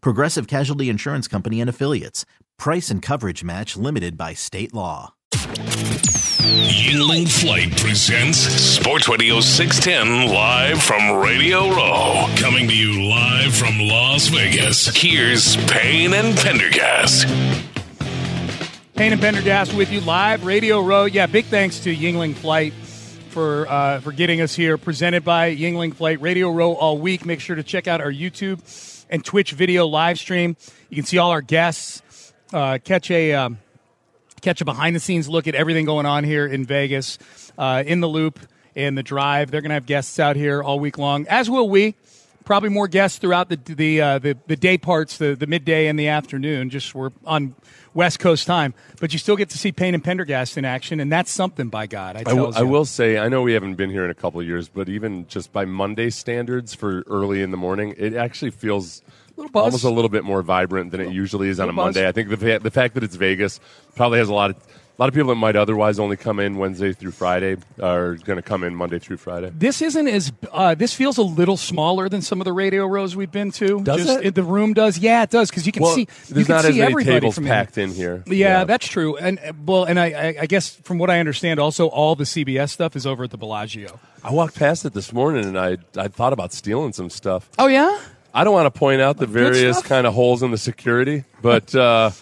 Progressive Casualty Insurance Company and Affiliates. Price and coverage match limited by state law. Yuengling Flight presents Sports Radio 610 live from Radio Row. Coming to you live from Las Vegas. Here's Payne and Pendergast. Payne and Pendergast with you live, Radio Row. Yeah, big thanks to Yuengling Flight for uh, for getting us here. Presented by Yuengling Flight, Radio Row all week. Make sure to check out our YouTube and Twitch video live stream. You can see all our guests. Uh, catch a um, catch a behind the scenes look at everything going on here in Vegas, uh, in the loop and the drive. They're going to have guests out here all week long, as will we. Probably more guests throughout the the uh, the, the day parts, the, the midday and the afternoon. Just we're on West Coast time, but you still get to see Payne and Pendergast in action, and that's something by God. I, I, w- I will say, I know we haven't been here in a couple of years, but even just by Monday standards for early in the morning, it actually feels buzz. almost a little bit more vibrant than it usually is on a buzz. Monday. I think the, fa- the fact that it's Vegas probably has a lot of a lot of people that might otherwise only come in Wednesday through Friday are going to come in Monday through Friday. This isn't as. Uh, this feels a little smaller than some of the radio rows we've been to. Does Just, it? The room does. Yeah, it does because you can Well, see. there's you can not see as many tables packed in here. Yeah, that's true. And well, and I, I, I guess from what I understand, also all the CBS stuff is over at the Bellagio. I walked past it this morning and I I thought about stealing some stuff. Oh yeah. I don't want to point out the various kind of holes in the security, but. Uh,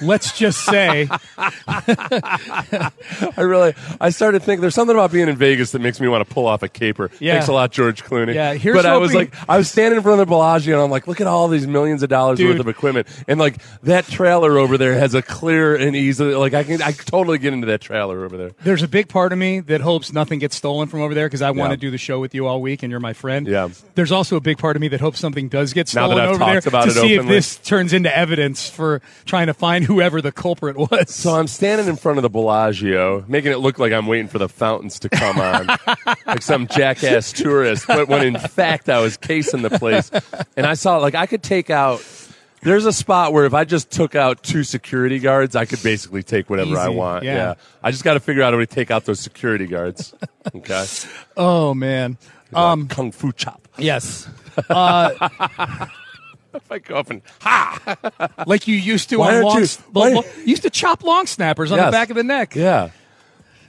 Let's just say I really, I started thinking there's something about being in Vegas that makes me want to pull off a caper. Yeah. Thanks a lot, George Clooney. Yeah, here's but I was like, I was standing in front of the Bellagio and I'm like, look at all these millions of dollars Dude. worth of equipment, and like that trailer over there has a clear and easy, like I can, I totally get into that trailer over there. there's a big part of me that hopes nothing gets stolen from over there because I want Yeah. to do the show with you all week and you're my friend. Yeah. There's also a big part of me that hopes something does get Now stolen that I've over talked there to it see if this turns into evidence for trying to find whoever the culprit was. So I'm standing in front of the Bellagio, making it look like I'm waiting for the fountains to come on, like some jackass tourist. But when in fact I was casing the place, and I saw like I could take out. There's a spot where if I just took out two security guards, I could basically take whatever I want. yeah. I just got to figure out how to take out those security guards. Okay, oh man. um, kung fu chop. Yes. If I go up and ha Like you used to Why on long, you- the why- lo- used to chop long snappers on the back of the neck. yeah,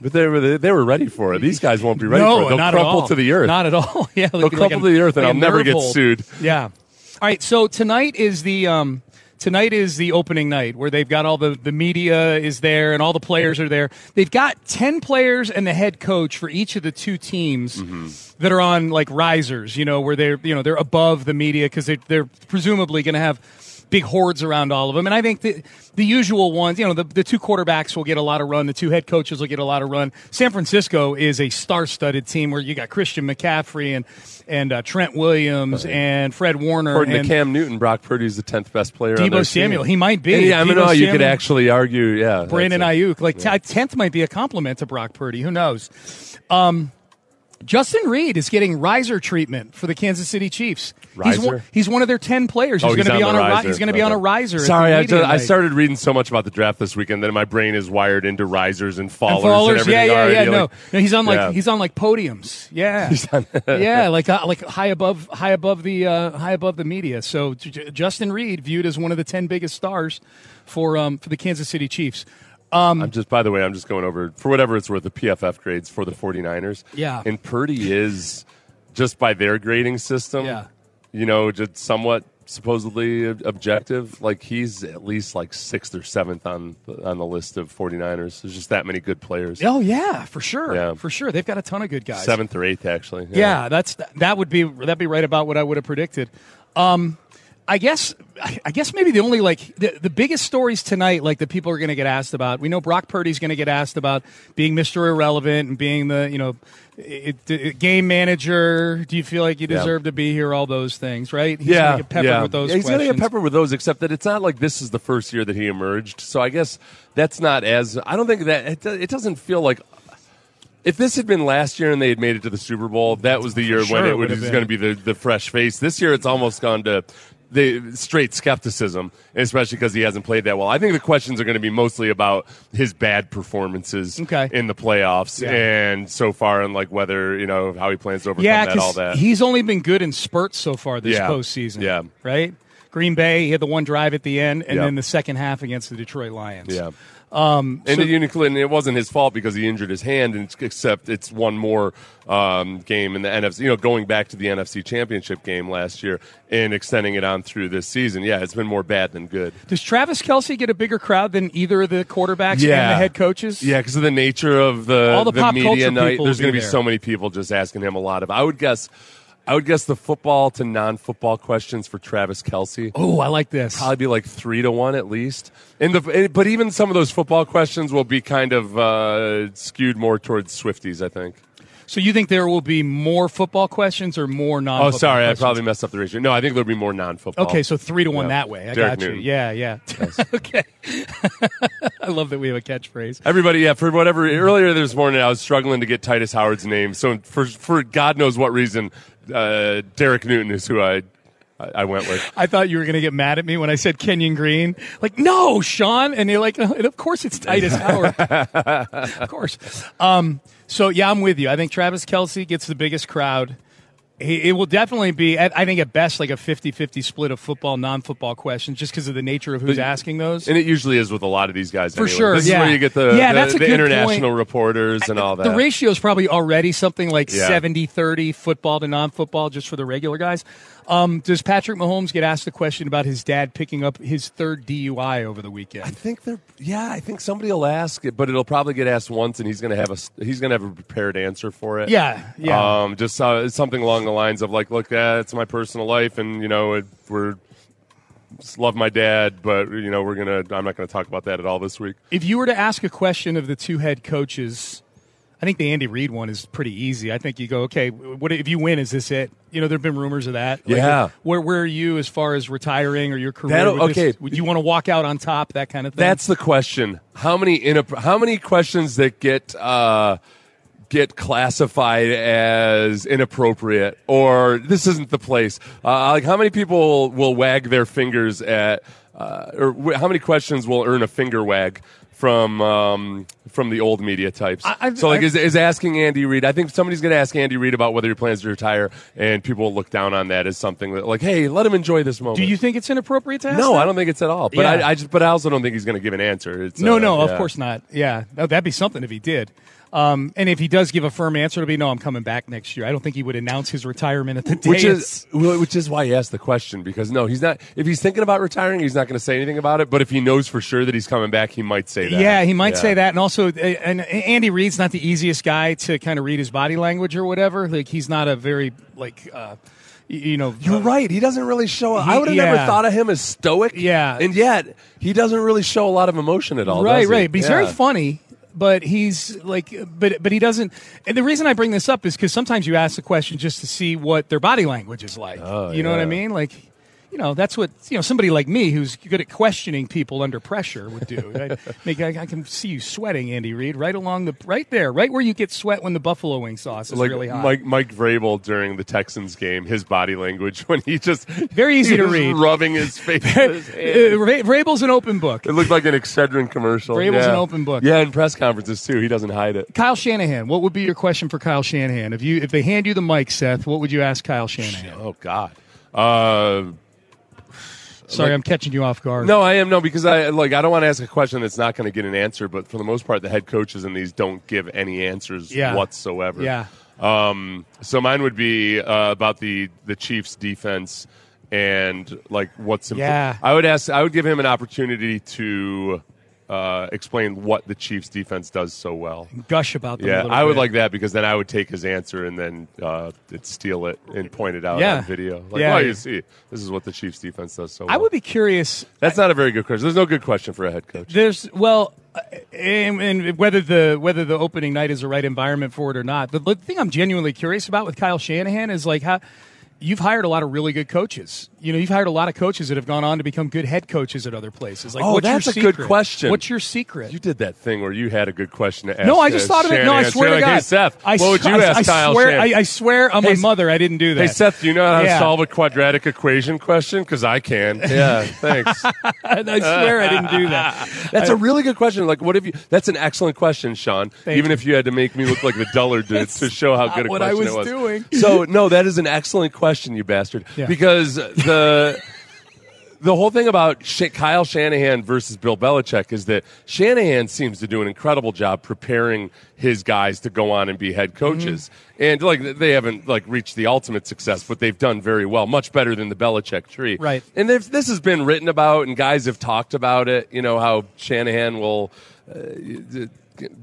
but they were they were ready for it. These guys won't be ready no, for it. They'll not crumple at all. to the earth. Not at all. yeah, They'll crumple to the earth, and I'll never get sued. Yeah. All right. So tonight is the um, tonight is the opening night where they've got all the the media is there and all the players are there. They've got ten players and the head coach for each of the two teams Mm-hmm. that are on like risers. You know, where they're you know they're above the media because they they're presumably going to have big hordes around all of them. And I think the the usual ones, you know, the, the two quarterbacks will get a lot of run, the two head coaches will get a lot of run. San Francisco is a star-studded team where you got Christian McCaffrey and and uh, Trent Williams and Fred Warner According and to Cam Newton, Brock Purdy's the tenth best player. Deebo Samuel. team. He might be. Yeah, I mean, no, you could actually argue, yeah. Brandon. Aiyuk. Like t- tenth might be a compliment to Brock Purdy. Who knows? Um, Justin Reid is getting riser treatment for the Kansas City Chiefs. He's one, he's one of their ten players. Oh, He's he's going to be on on a riser. he's going to be on a riser. Sorry, I, media just, I started reading so much about the draft this weekend that my brain is wired into risers and fallers And fallers, and yeah, everything yeah, already. yeah. No, Like, no, he's on like yeah. he's on like podiums. Yeah, yeah, like uh, like high above high above the uh, high above the media. So J- J- Justin Reid viewed as one of the ten biggest stars for um for the Kansas City Chiefs. I'm just, by the way, I'm just going over, for whatever it's worth, the PFF grades for the 49ers. Yeah. And Purdy is, just by their grading system, Yeah. You know, just somewhat supposedly objective, like he's at least like sixth or seventh on on the list of 49ers. There's just that many good players. Oh yeah, for sure. Yeah. For sure. They've got a ton of good guys. Seventh or eighth, actually. Yeah, that's that would be that'd be right about what I would have predicted. Um, I guess I guess maybe the only like the, the biggest stories tonight, like that people are going to get asked about. We know Brock Purdy's going to get asked about being Mr. Irrelevant and being the you know it, it- game manager. Do you feel like you Yeah. deserve to be here? All those things, right? He's yeah, gonna get peppered yeah. with those. Yeah, he's gonna get peppered with those, except that it's not like this is the first year that he emerged. So I guess that's not as. I don't think that it, it doesn't feel like. If this had been last year and they had made it to the Super Bowl, that was the year Sure, when it it was going to be the, the fresh face. This year, it's almost gone to the straight skepticism, especially because he hasn't played that well. I think the questions are going to be mostly about his bad performances Okay. in the playoffs Yeah. and so far, and like whether you know how he plans to overcome Yeah, that, all that. he's only been good in spurts so far this Yeah. postseason. Yeah. right. Green Bay, he had the one drive at the end, and Yeah. then the second half against the Detroit Lions. Yeah. Um, and so- it, uniquely, and it wasn't his fault because he injured his hand, and it's, except it's one more um, game in the NFC. You know, going back to the NFC Championship game last year and extending it on through this season. Yeah, it's been more bad than good. Does Travis Kelce get a bigger crowd than either of the quarterbacks and the head coaches? Yeah, because of the nature of the, All the pop media night. There's going to be there. so many people just asking him a lot of. I would guess. I would guess the football to non-football questions for Travis Kelce Oh, I like this. probably be like three to one at least. And the but even some of those football questions will be kind of uh, skewed more towards Swifties. I think. So you think there will be more football questions or more non? Oh, sorry, I probably messed up the ratio. No, I think there'll be more non-football. Okay, so three to one Yeah. that way. I Derek got you. Newton. Yeah, yeah. okay. I love that we have a catchphrase. Everybody, yeah, for whatever. Earlier this morning, I was struggling to get Tytus Howard's name. So for for God knows what reason, uh, Derek Newton is who I I I went with. I thought you were going to get mad at me when I said Kenyon Green. Like, no, Sean. And you're like, "Oh, and of course it's Tytus Howard. of course. Um, so, yeah, I'm with you. I think Travis Kelce gets the biggest crowd. He, it will definitely be, at, I think, at best, like a 50 50 split of football, non football questions, just because of the nature of who's asking those. And it usually is with a lot of these guys. For anyway. sure, This yeah. is where you get the, Yeah, the, that's a the good international point. reporters and all that. The ratio is probably already something like Yeah. 70 30 football to non football, just for the regular guys. Um, does Patrick Mahomes get asked a question about his dad picking up his third DUI over the weekend? I think they're yeah. I think somebody will ask it, but it'll probably get asked once, and he's going to have a he's going to have a prepared answer for it. Yeah, yeah. Um, just uh, something along the lines of like, look, uh, it's my personal life, and you know, it, we're love my dad, but you know, we're gonna. I'm not going to talk about that at all this week. If you were to ask a question of the two head coaches, I think the Andy Reid one is pretty easy. I think you go, okay, what if you win? Is this it? You know, there have been rumors of that. Like, Yeah. where where are you as far as retiring or your career? That'll- this? okay. Would you want to walk out on top? That kind of thing. That's the question. How many inapp- how many questions that get uh, get classified as inappropriate or this isn't the place? Uh, like how many people will wag their fingers at uh, or w- how many questions will earn a finger wag? From um, from the old media types, I- I've- so like I've- is, is asking Andy Reid. I think somebody's going to ask Andy Reid about whether he plans to retire, and people will look down on that as something that, like, hey, let him enjoy this moment. Do you think it's inappropriate to ask? No, that? I don't think it's at all. But Yeah. I, I just, but I also don't think he's going to give an answer. It's, No, uh, no, of course not. Yeah, that'd be something if he did. Um, and if he does give a firm answer, it'll be no. I'm coming back next year. I don't think he would announce his retirement at the day. Which is which is why he asked the question because no, he's not. If he's thinking about retiring, he's not going to say anything about it. But if he knows for sure that he's coming back, he might say that. Yeah, he might Yeah. say that, and also, and Andy Reid's not the easiest guy to kind of read his body language or whatever. Like he's not a very like, uh, you know, You're uh, right. He doesn't really show. He- I would have never thought of him as stoic. Yeah. and yet he doesn't really show a lot of emotion at all. right, right. But he's very funny. But he's like, but but he doesn't. And the reason I bring this up is because sometimes you ask the question just to see what their body language is like. Oh, you know what I mean? Like, you know, that's what you know. Somebody like me who's good at questioning people under pressure would do. I, make, I, I can see you sweating, Andy Reid, right along the right there, right where you get sweat when the buffalo wing sauce is Like really hot. Mike Mike Vrabel during the Texans game, his body language when he just Very easy to read. rubbing his face. his Vrabel's an open book. It looked like an Excedrin commercial. Vrabel's yeah. an open book. Yeah, in press conferences too. He doesn't hide it. Kyle Shanahan. What would be your question for Kyle Shanahan? If you if they hand you the mic, Seth, what would you ask Kyle Shanahan? Oh God. Uh, Sorry, like- I'm catching you off guard. no, I am no because I like I don't want to ask a question that's not going to get an answer. But for the most part, the head coaches in these don't give any answers Yeah. whatsoever. Yeah. Um, so mine would be uh, about the the Chiefs' defense and like what's Yeah. I would ask. I would give him an opportunity to uh, explain what the Chiefs defense does so well. Gush about them. a Yeah, I would bit. like that because then I would take his answer and then uh, steal it and point it out Yeah. on video. Like, Yeah. well, you see, this is what the Chiefs defense does so well. I would be curious. That's not a very good question. There's no good question for a head coach. There's well, and, and whether the whether the opening night is the right environment for it or not. The, the thing I'm genuinely curious about with Kyle Shanahan is like how you've hired a lot of really good coaches. You know, you've hired a lot of coaches that have gone on to become good head coaches at other places. Like, Oh, what's that's your a good secret? question. What's your secret? You did that thing where you had a good question to ask. no, I just uh, thought of it. No, I swear to like, God. Hey, Seth, I, what would you I, ask I Kyle swear, I, I swear on Hey, my mother, I didn't do that. Hey Seth, do you know how Yeah. to solve a quadratic equation question? Because I can. Yeah, thanks. I swear I didn't do that. That's a really good question. Like, what if you? That's an excellent question, Sean. Thank Even you. if you had to make me look like the dullard to, to show how good a I question was it was. doing. So no, that is an excellent question, you bastard. Yeah. Because the. The the whole thing about Sh- Kyle Shanahan versus Bill Belichick is that Shanahan seems to do an incredible job preparing his guys to go on and be head coaches. Mm-hmm. And like they haven't like reached the ultimate success, but they've done very well, much better than the Belichick tree. Right. And if this has been written about, and guys have talked about it. You know how Shanahan will uh,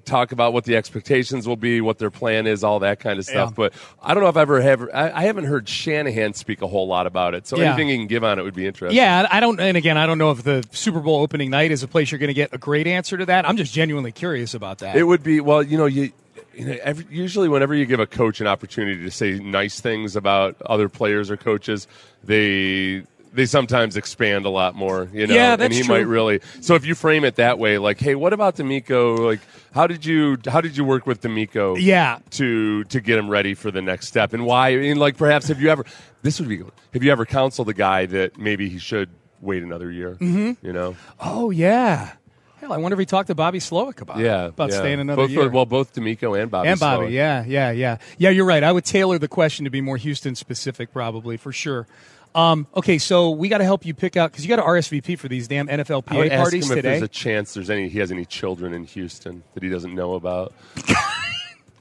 talk about what the expectations will be, what their plan is, all that kind of stuff. Yeah. But I don't know if I've ever have. I, I haven't heard Shanahan speak a whole lot about it. So Yeah. anything you can give on it would be interesting. Yeah, I don't. And again, I don't know if the Super Bowl opening night is a place you're going to get a great answer to that. I'm just genuinely curious about that. It would be well, you know, you. You know, every, usually, whenever you give a coach an opportunity to say nice things about other players or coaches, they they sometimes expand a lot more. You know, Yeah, and that's he true. might really. So if you frame it that way, like, hey, what about DeMeco? Like, how did you how did you work with DeMeco? Yeah. to to get him ready for the next step, and why? I mean, like, perhaps have you ever this would be good. Have you ever counseled a guy that maybe he should wait another year? Mm-hmm. You know. oh yeah. Hell, I wonder if he talked to Bobby Slowik about Yeah, about yeah. staying another both, year. Well, both D'Amico and Bobby. and Bobby, Slowik. yeah, yeah, yeah, yeah. You're right. I would tailor the question to be more Houston specific, probably for sure. Um, okay, so we got to help you pick out because you got to RSVP for these damn I would NFLPA ask parties him if today. there's a chance there's any he has any children in Houston that he doesn't know about.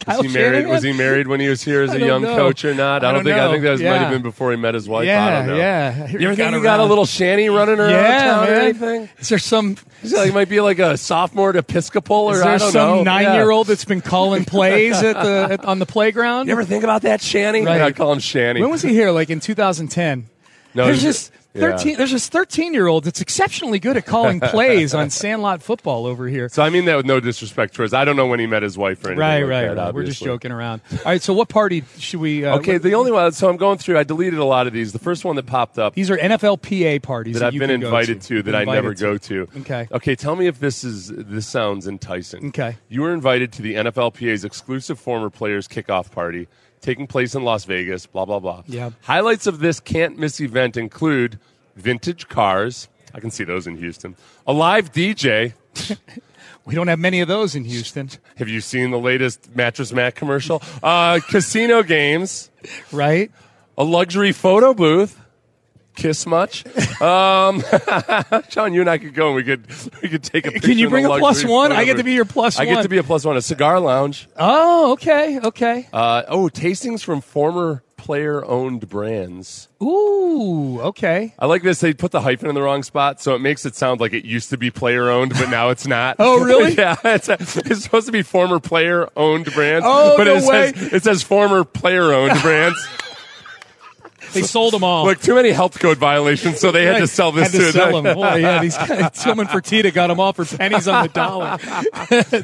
Kyle Was he married? Shanahan? Was he married when he was here as I a don't young know. coach or not? I, I don't don't think. I know. think that was, might Yeah. have been before he met his wife. I Yeah, don't know. yeah. You ever think you got a little shanny running around town or anything? Is there some He's like, he might be like a sophomore at Episcopal or is I there don't some know. nine year old that's been calling plays at the at, on the playground? You ever think about that, Shanny? Right. I call him Shanny. when was he here? Like in 2010. No, there's he- this yeah. thirteen. There's this thirteen year old that's exceptionally good at calling plays on Sandlot football over here. So I mean that with no disrespect towards. I don't know when he met his wife or anything. Right, like right, that, right. We're just joking around. All right. So what party should we? Uh, Okay, what- the only one. So I'm going through. I deleted a lot of these. The first one that popped up these are NFLPA parties that that, I've been invited to, that I never to. go to. Okay. Okay, tell me if this is this sounds enticing. Okay. You were invited to the NFLPA's exclusive former players kickoff party taking place in Las Vegas, blah blah blah. Yeah. Highlights of this can't miss event include vintage cars. I can see those in Houston. A live DJ. We don't have many of those in Houston, Have you seen the latest Mattress Mac commercial? Uh, casino games. right? A luxury photo booth. Kiss much? Um, Sean, you and I could go and we could we could take a. Can you bring a one? photo I get to be your plus I one. get to be a plus one. A cigar lounge. Oh, okay, okay. Uh, oh, tastings from former player-owned brands. Ooh, okay. I like this. They put the hyphen in the wrong spot, so it makes it sound like it used to be player-owned, but now it's not. Oh, really? yeah, it's, it's supposed to be former player-owned brands. Oh, but no it way. says it says former player-owned brands. They sold them all. Like too many health code violations, so they had to sell this Had to to sell them. Boy, yeah, these guys, Tillman Fertitta got them all for pennies on the dollar.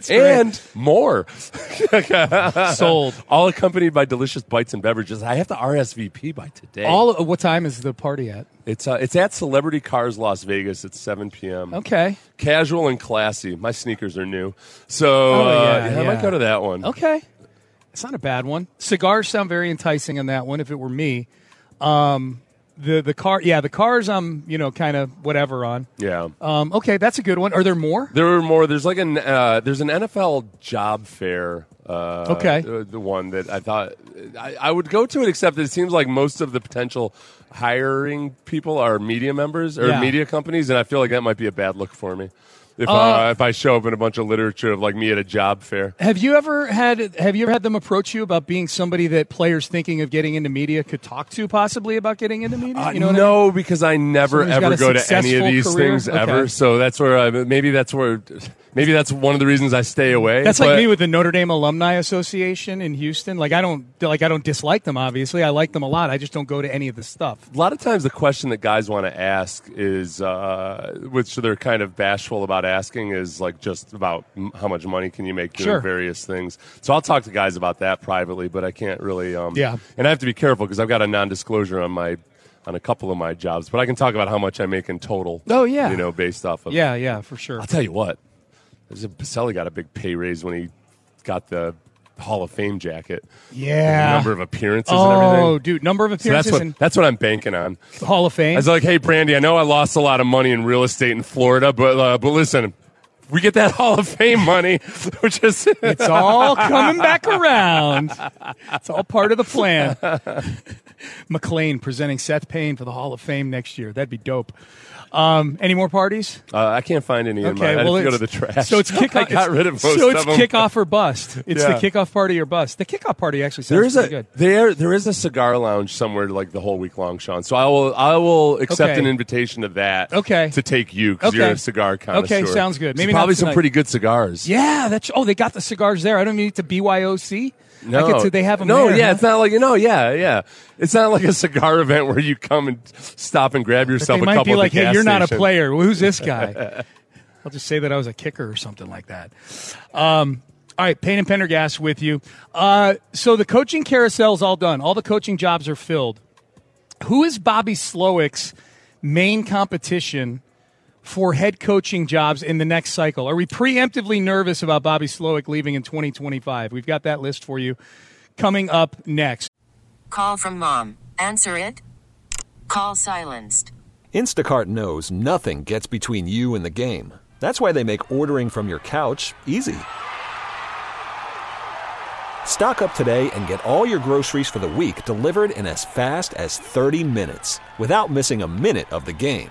And more. sold. All accompanied by delicious bites and beverages. I have to RSVP by today. All. What time is the party at? it's uh, it's at Celebrity Cars Las Vegas at 7 p.m. Okay. Casual and classy. My sneakers are new, so Oh, uh, yeah, yeah, I might go to that one. Okay. It's not a bad one. Cigars sound very enticing on that one. If it were me, um, the the car, yeah, the cars. I'm you know kind of whatever on. Yeah. Um, okay, that's a good one. Are there more? There are more. There's like an uh, there's an NFL job fair Uh, Okay. uh, the one that I thought I, I would go to it, except it seems like most of the potential hiring people are media members or Yeah. media companies, and I feel like that might be a bad look for me. If, Uh, uh, if I show up in a bunch of literature of like me at a job fair, Have you ever had Have you ever had them approach you about being somebody that players thinking of getting into media could talk to, possibly about getting into media? Uh, you know what I no, mean? because I never ever go to any of these career? things Okay. ever. So that's where I maybe that's where maybe that's one of the reasons I stay away. That's like me with the Notre Dame Alumni Association in Houston. Like I don't like I don't dislike them. Obviously, I like them a lot. I just don't go to any of the stuff. a lot of times the question that guys want to ask is, uh, which they're kind of bashful about asking, is like just about m- how much money can you make doing Sure. various things. So I'll talk to guys about that privately, but I can't really. Um, Yeah. and I have to be careful because I've got a non-disclosure on my on a couple of my jobs, but I can talk about how much I make in total. Oh, yeah. you know, based off of Yeah, yeah, for sure. I'll tell you what, Baselli got a big pay raise when he got the Hall of Fame jacket. Yeah. Number of appearances and everything. Oh, dude, number of So that's appearances what that's what I'm banking on. the Hall of Fame. I was like, "Hey, Brandy, I know I lost a lot of money in real estate in Florida, but uh, but listen, we get that Hall of Fame money, which is It's all coming back around. It's all part of the plan. McLean presenting Seth Payne for the Hall of Fame next year. That'd be dope. Um, any more parties? uh, I can't find any. in my, I well, have to go to the trash. So it's kickoff. I got rid of most So it's of them. kickoff or bust. It's Yeah. the kickoff party or bust. The kickoff party actually sounds There is pretty a good. there there is a cigar lounge somewhere like the whole week long, Sean. So I will I will accept Okay. an invitation to that. Okay. to take you because Okay. you're a cigar connoisseur. Okay, sounds good. Maybe probably some pretty good cigars. Yeah, that's. Oh, they got the cigars there. I don't need to BYOC. No, I get to, they have them No, there, yeah, huh? it's not like you know, yeah, yeah. It's not like a cigar event where you come and stop and grab But yourself they a might couple be at like, "Hey, you're not a player. Well, who's this guy?" I'll just say that I was a kicker or something like that. Um, all right, Payne and Pendergast with you. Uh, so the coaching carousel's all done. All the coaching jobs are filled. Who is Bobby Slowik's main competition for head coaching jobs in the next cycle? Are we preemptively nervous about Bobby Slowik leaving in 2025? We've got that list for you coming up next. Call from mom. Answer it. Call silenced. Instacart knows nothing gets between you and the game. That's why they make ordering from your couch easy. Stock up today and get all your groceries for the week delivered in as fast as 30 minutes without missing a minute of the game.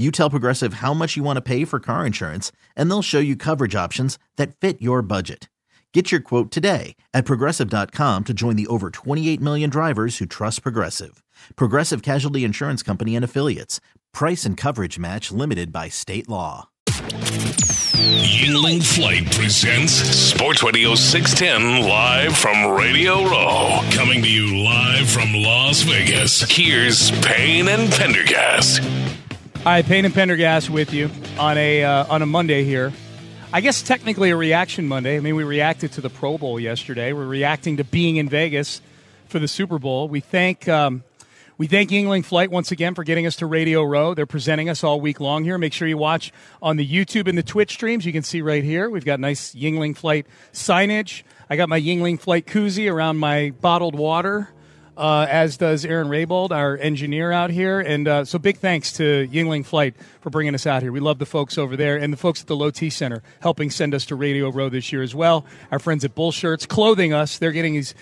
You tell Progressive how much you want to pay for car insurance, and they'll show you coverage options that fit your budget. Get your quote today at progressive.com to join the over 28 million drivers who trust Progressive. Progressive Casualty Insurance Company and Affiliates. Price and coverage match limited by state law. Yuengling Flight presents Sports Radio 610 live from Radio Row. Coming to you live from Las Vegas. Here's Payne and Pendergast. All right, Payne and Pendergast with you on a uh, on a Monday here. I guess technically a reaction Monday. I mean, we reacted to the Pro Bowl yesterday. We're reacting to being in Vegas for the Super Bowl. We thank um, we thank Yuengling Flight once again for getting us to Radio Row. They're presenting us all week long here. Make sure you watch on the YouTube and the Twitch streams. You can see right here. We've got nice Yuengling Flight signage. I got my Yuengling Flight koozie around my bottled water uh, as does Aaron Raybold, our engineer out here. And uh, so big thanks to Yuengling Flight for bringing us out here. We love the folks over there and the folks at the Low T Center helping send us to Radio Row this year as well. Our friends at Bull Shirts clothing us. They're getting these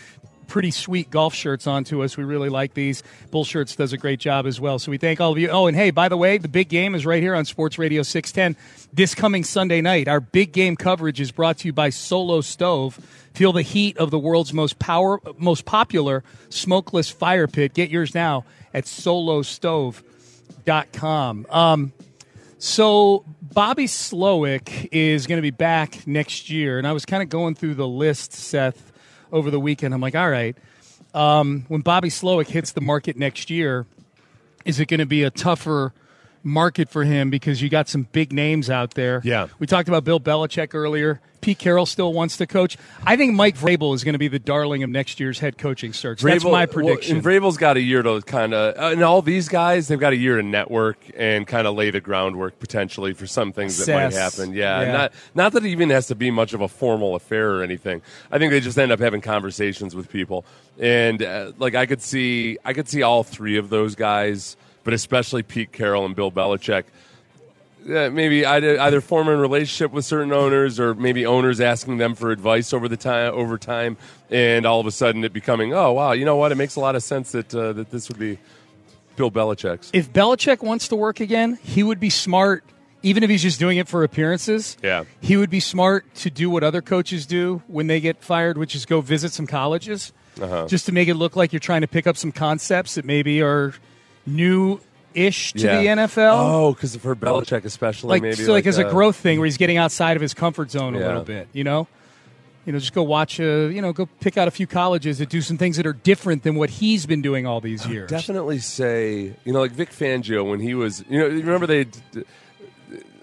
pretty sweet golf shirts onto us. We really like these. Bull Shirts does a great job as well. So we thank all of you. Oh, and hey, by the way, the big game is right here on Sports Radio 610 this coming Sunday night. Our big game coverage is brought to you by Solo Stove. Feel the heat of the world's most power, most popular smokeless fire pit. Get yours now at solostove.com. Um, so Bobby Slowik is going to be back next year, and I was kind of going through the list, Seth, over the weekend. I'm like, all right, um, when Bobby Slowik hits the market next year, is it going to be a tougher market for him because you got some big names out there. Yeah. We talked about Bill Belichick earlier. Pete Carroll still wants to coach. I think Mike Vrabel is going to be the darling of next year's head coaching search. That's Vrabel- my well, prediction. and Vrabel's got a year to kind of, uh, and all these guys, they've got a year to network and kind of lay the groundwork potentially for some things that might happen. Yeah, Yeah. not not that it even has to be much of a formal affair or anything. I think they just end up having conversations with people, and uh, like I could see, I could see all three of those guys, but especially Pete Carroll and Bill Belichick. uh, maybe either, either forming a relationship with certain owners or maybe owners asking them for advice over the time over time and all of a sudden it becoming oh wow you know what it makes a lot of sense that uh, that this would be Bill Belichick's if Belichick wants to work again, he would be smart, even if he's just doing it for appearances. Yeah. He would be smart to do what other coaches do when they get fired, which is go visit some colleges, Uh-huh. just to make it look like you're trying to pick up some concepts that maybe are new ish to Yeah. the NFL. oh because for Belichick especially like, maybe so like, as a uh, growth thing where he's getting outside of his comfort zone a Yeah. little bit, you know? You know, just go watch, uh, you know, go pick out a few colleges that do some things that are different than what he's been doing all these years. definitely say you know like Vic Fangio when he was you know remember they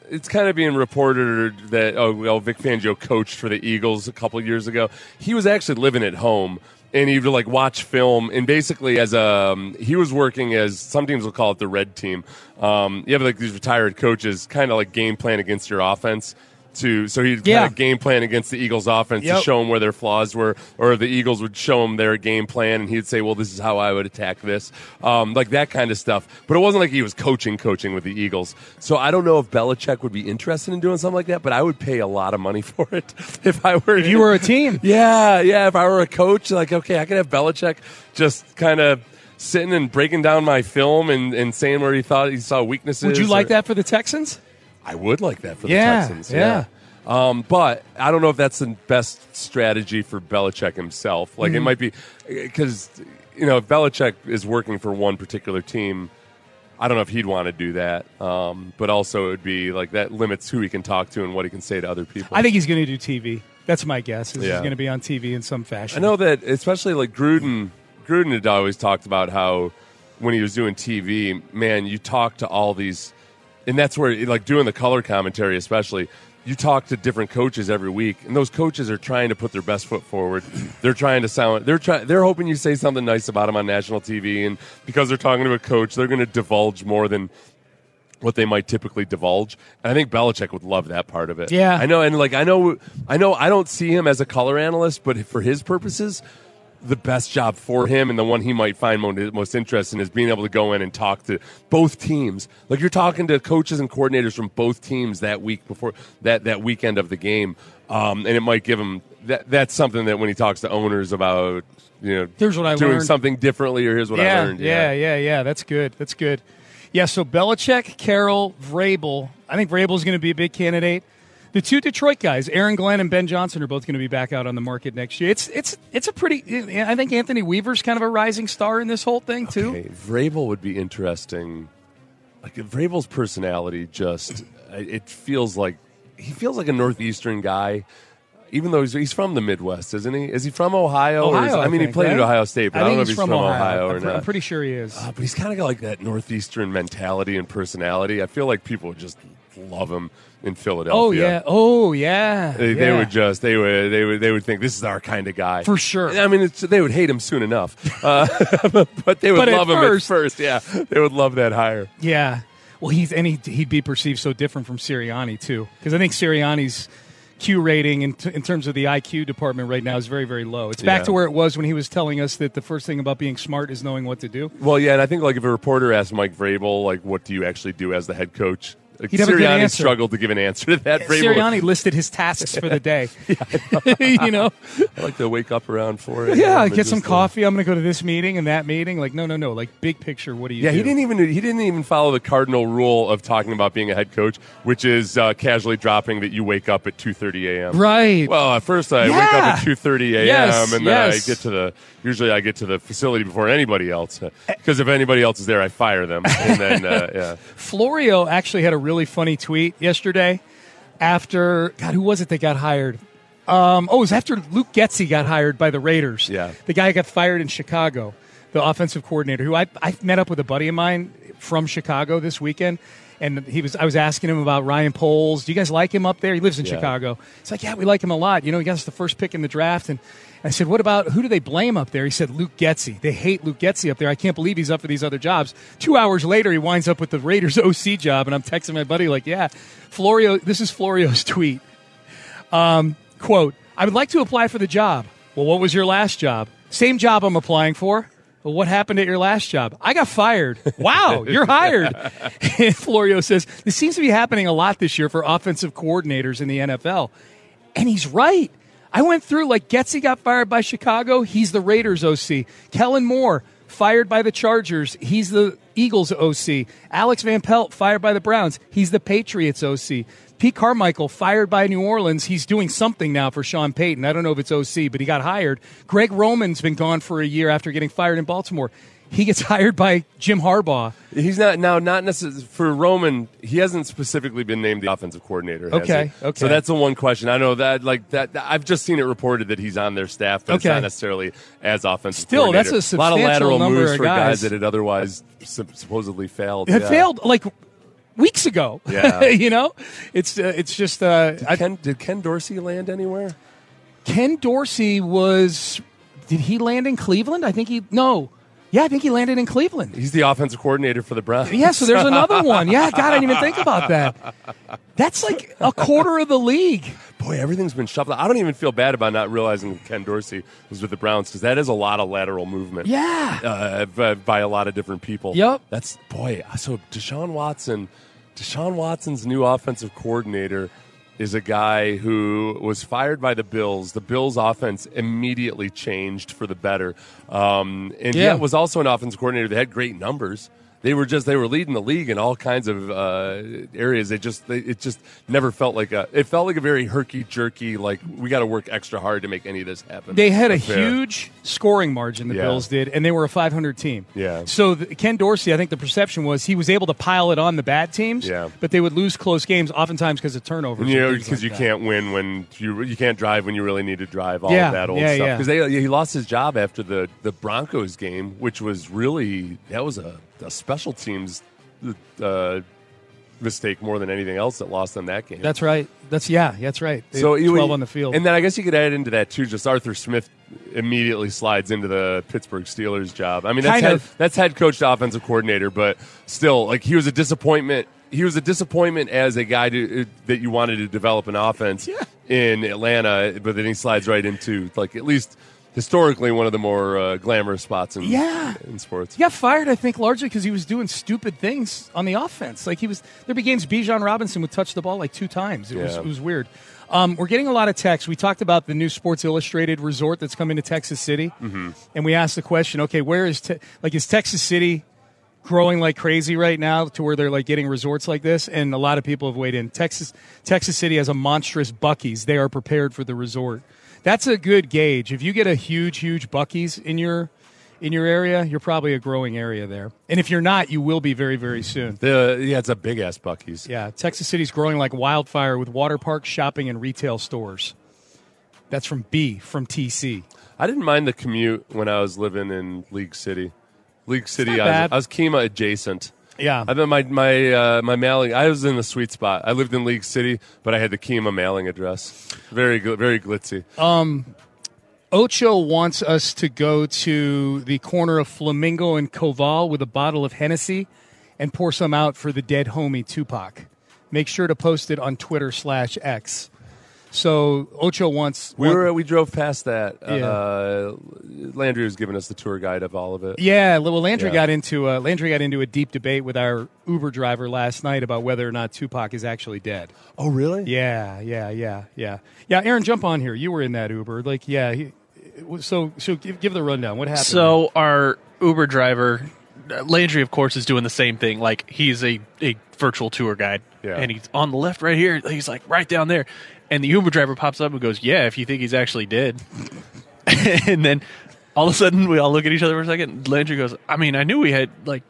it's kind of being reported that oh well Vic Fangio coached for the Eagles a couple years ago he was actually living at home and he would like watch film and basically as a um, he was working as some teams will call it the red team. Um, you have like these retired coaches kind of like game plan against your offense to so he'd Yeah. kind of game plan against the Eagles offense Yep. to show them where their flaws were, or the Eagles would show him their game plan, and he'd say, "Well, this is how I would attack this," um, like that kind of stuff. But it wasn't like he was coaching, coaching with the Eagles. So I don't know if Belichick would be interested in doing something like that, but I would pay a lot of money for it if I were If you were a team. yeah, yeah. If I were a coach, like okay, I could have Belichick just kind of. Sitting and breaking down my film and, and saying where he thought he saw weaknesses. Would you like or- that for the Texans? I would like that for Yeah, the Texans. yeah. Um, but I don't know if that's the best strategy for Belichick himself. Like it Mm-hmm. might be because you know if Belichick is working for one particular team, I don't know if he'd want to do that. Um, but also it would be like that limits who he can talk to and what he can say to other people. I think he's going to do TV. That's my guess. Is He's going to be on TV in some fashion. I know that especially like Gruden. Gruden had always talked about how when he was doing TV, man, you talk to all these, and that's where like doing the color commentary, especially. You talk to different coaches every week, and those coaches are trying to put their best foot forward. They're trying to sound. They're trying. They're hoping you say something nice about them on national TV, and because they're talking to a coach, they're going to divulge more than what they might typically divulge. And I think Belichick would love that part of it. Yeah. I know, and like I know, I know, I don't see him as a color analyst, but for his purposes, the best job for him and the one he might find mo- most interesting is being able to go in and talk to both teams. Like you're talking to coaches and coordinators from both teams that week before that that weekend of the game, um, and it might give him that. That's something that when he talks to owners about, you know, Here's what I doing learned. something differently, or here's what yeah, I learned. yeah, yeah, yeah. That's good. That's good. Yeah. So Belichick, Carroll, Vrabel. I think Vrabel is going to be a big candidate. The two Detroit guys, Aaron Glenn and Ben Johnson, are both going to be back out on the market next year. It's it's it's a pretty. I think Anthony Weaver's kind of a rising star in this whole thing too. Okay, Vrabel would be interesting. Like Vrabel's personality, just it feels like he feels like a northeastern guy. Even though he's, he's from the Midwest, isn't he? Is he from Ohio? or is- Ohio, I mean, he played right? at Ohio State, but I, I don't know if he's he's from, Ohio, or I'm, not. I'm pretty sure he is. Uh, but he's kind of got like that northeastern mentality and personality. I feel like people just love him in Philadelphia. oh yeah. Oh yeah. They, they would just they would they would they would think this is our kind of guy For sure. I mean, it's, they would hate him soon enough, uh, but they would But at love him first- at first. Yeah, they would love that hire. Yeah. Well, he's and he, he'd be perceived so different from Sirianni too, because I think Sirianni's Q rating in, t- in terms of the IQ department right now is very very low. It's back Yeah. to where it was when he was telling us that the first thing about being smart is knowing what to do. Well, yeah, and I think like if a reporter asked Mike Vrabel, like, what do you actually do as the head coach? Like, He'd Sirianni struggled to give an answer to that. Vrabel, Sirianni listed his tasks for the day. Yeah, you know, I like to wake up around four. a.m. yeah, get some coffee. I'm going to go to this meeting and that meeting. Like, no, no, no. Like, big picture. What do you? Yeah, do? he didn't even he didn't even follow the cardinal rule of talking about being a head coach, which is uh, casually dropping that you wake up at two thirty a.m. Right. Well, at first I wake up at two thirty a.m. Yes, and then yes. I get to the usually I get to the facility before anybody else because if anybody else is there, I fire them. And then uh, yeah, Florio actually had a really funny tweet yesterday after God, who was it that got hired? Um, oh, it was after Luke Getsy got hired by the Raiders. Yeah. the guy got fired in Chicago, the offensive coordinator. Who I I met up with a buddy of mine from Chicago this weekend, And he was, I was asking him about Ryan Poles. Do you guys like him up there? He lives in Yeah. Chicago. He's like, yeah, we like him a lot. You know, he got us the first pick in the draft. And I said, what about who do they blame up there? He said, Luke Getsy. They hate Luke Getsy up there. I can't believe he's up for these other jobs. Two hours later, he winds up with the Raiders OC job. And I'm texting my buddy, like, yeah, Florio, this is Florio's tweet. Um, quote, I would like to apply for the job. Well, what was your last job? Same job I'm applying for. What happened at your last job? I got fired. Wow, you're hired. and Florio says, this seems to be happening a lot this year for offensive coordinators in the NFL. And he's right. I went through like Getsy got fired by Chicago. He's the Raiders OC. Kellen Moore fired by the Chargers. He's the Eagles OC. Alex Van Pelt fired by the Browns. He's the Patriots OC. Pete Carmichael fired by New Orleans. He's doing something now for Sean Payton. I don't know if it's OC, but he got hired. Greg Roman's been gone for a year after getting fired in Baltimore. He gets hired by Jim Harbaugh. He's not now not necessarily for Roman. He hasn't specifically been named the offensive coordinator. Okay, okay. So that's the one question. I know that like that. I've just seen it reported that he's on their staff, but it's not necessarily as offensive. Still, that's coordinator. a lot of lateral moves of for guys. that had otherwise supposedly failed. It Yeah. failed like weeks ago. Yeah. you know, it's uh, it's just uh, I, Ken, did Ken Dorsey land anywhere? Ken Dorsey was. Did he land in Cleveland? I think he no. Yeah, I think he landed in Cleveland. He's the offensive coordinator for the Browns. Yeah, so there's another one. Yeah, God, I didn't even think about that. That's like a quarter of the league. Boy, everything's been shuffled. I don't even feel bad about not realizing Ken Dorsey was with the Browns because that is a lot of lateral movement. Yeah. uh, by, by a lot of different people. Yep. That's boy. So Deshaun Watson, Deshaun Watson's new offensive coordinator is a guy who was fired by the Bills. The Bills' offense immediately changed for the better, um, and Yeah. yet was also an offensive coordinator that had great numbers. They were just they were leading the league in all kinds of uh, areas. They just they, it just never felt like a it felt like a very herky jerky like we got to work extra hard to make any of this happen. They had a affair. huge scoring margin, the Yeah. Bills did, and they were a 500 team. Yeah. So the, Ken Dorsey, I think the perception was he was able to pile it on the bad teams, Yeah. but they would lose close games oftentimes because of turnovers. you know, because like you that. can't win when you you can't drive when you really need to drive. All Yeah, of that old yeah, stuff. Because he lost his job after the the Broncos game, which was really that was a, a special teams uh, mistake more than anything else that lost them that game. That's right. That's yeah. That's right. They so you- 12 on the field. and then I guess you could add into that too. Just Arthur Smith immediately slides into the Pittsburgh Steelers job. I mean, that's Kind head, of. that's head coach to offensive coordinator, but still, like he was a disappointment. He was a disappointment as a guy to, that you wanted to develop an offense in Atlanta, but then he slides right into like at least historically one of the more uh, glamorous spots in Yeah. in sports. He got fired, I think, largely because he was doing stupid things on the offense. Like he was, there'd be games Bijan Robinson would touch the ball like two times. It was it was weird. Um, we're getting a lot of texts. We talked about the new Sports Illustrated resort that's coming to Texas City, mm-hmm. and we asked the question: Okay, where is te- like is Texas City growing like crazy right now to where they're like getting resorts like this? And a lot of people have weighed in. Texas Texas City has a monstrous Buc-ee's. They are prepared for the resort. That's a good gauge. If you get a huge, huge Buc-ee's in your in your area, you're probably a growing area there. And if you're not, you will be very, very soon. The, yeah, it's a big ass Buc-ee's. Yeah, Texas City's growing like wildfire with water parks, shopping, and retail stores. That's from B from TC. I didn't mind the commute when I was living in League City. League City, I was. I was Kemah adjacent. Yeah. I bet my my uh, my mailing. I was in the sweet spot. I lived in League City, but I had the Kemah mailing address. Very gl- very glitzy. Um, Ocho wants us to go to the corner of Flamingo and Koval with a bottle of Hennessy and pour some out for the dead homie Tupac. Make sure to post it on Twitter slash X. So Ocho wants. we were we drove past that. Yeah. Uh, Landry was giving us the tour guide of all of it. Yeah, well, Landry Yeah. got into uh, Landry got into a deep debate with our Uber driver last night about whether or not Tupac is actually dead. Oh really? Yeah, yeah, yeah, yeah, yeah. Aaron, jump on here. You were in that Uber. Like, yeah. He, so, so give, give the rundown. What happened? So our Uber driver, uh, Landry, of course, is doing the same thing. Like he's a, a virtual tour guide, Yeah. and he's on the left right here. He's like right down there, and the Uber driver pops up and goes, "Yeah, if you think he's actually dead." and then all of a sudden, we all look at each other for a second. Landry goes, "I mean, I knew we had like,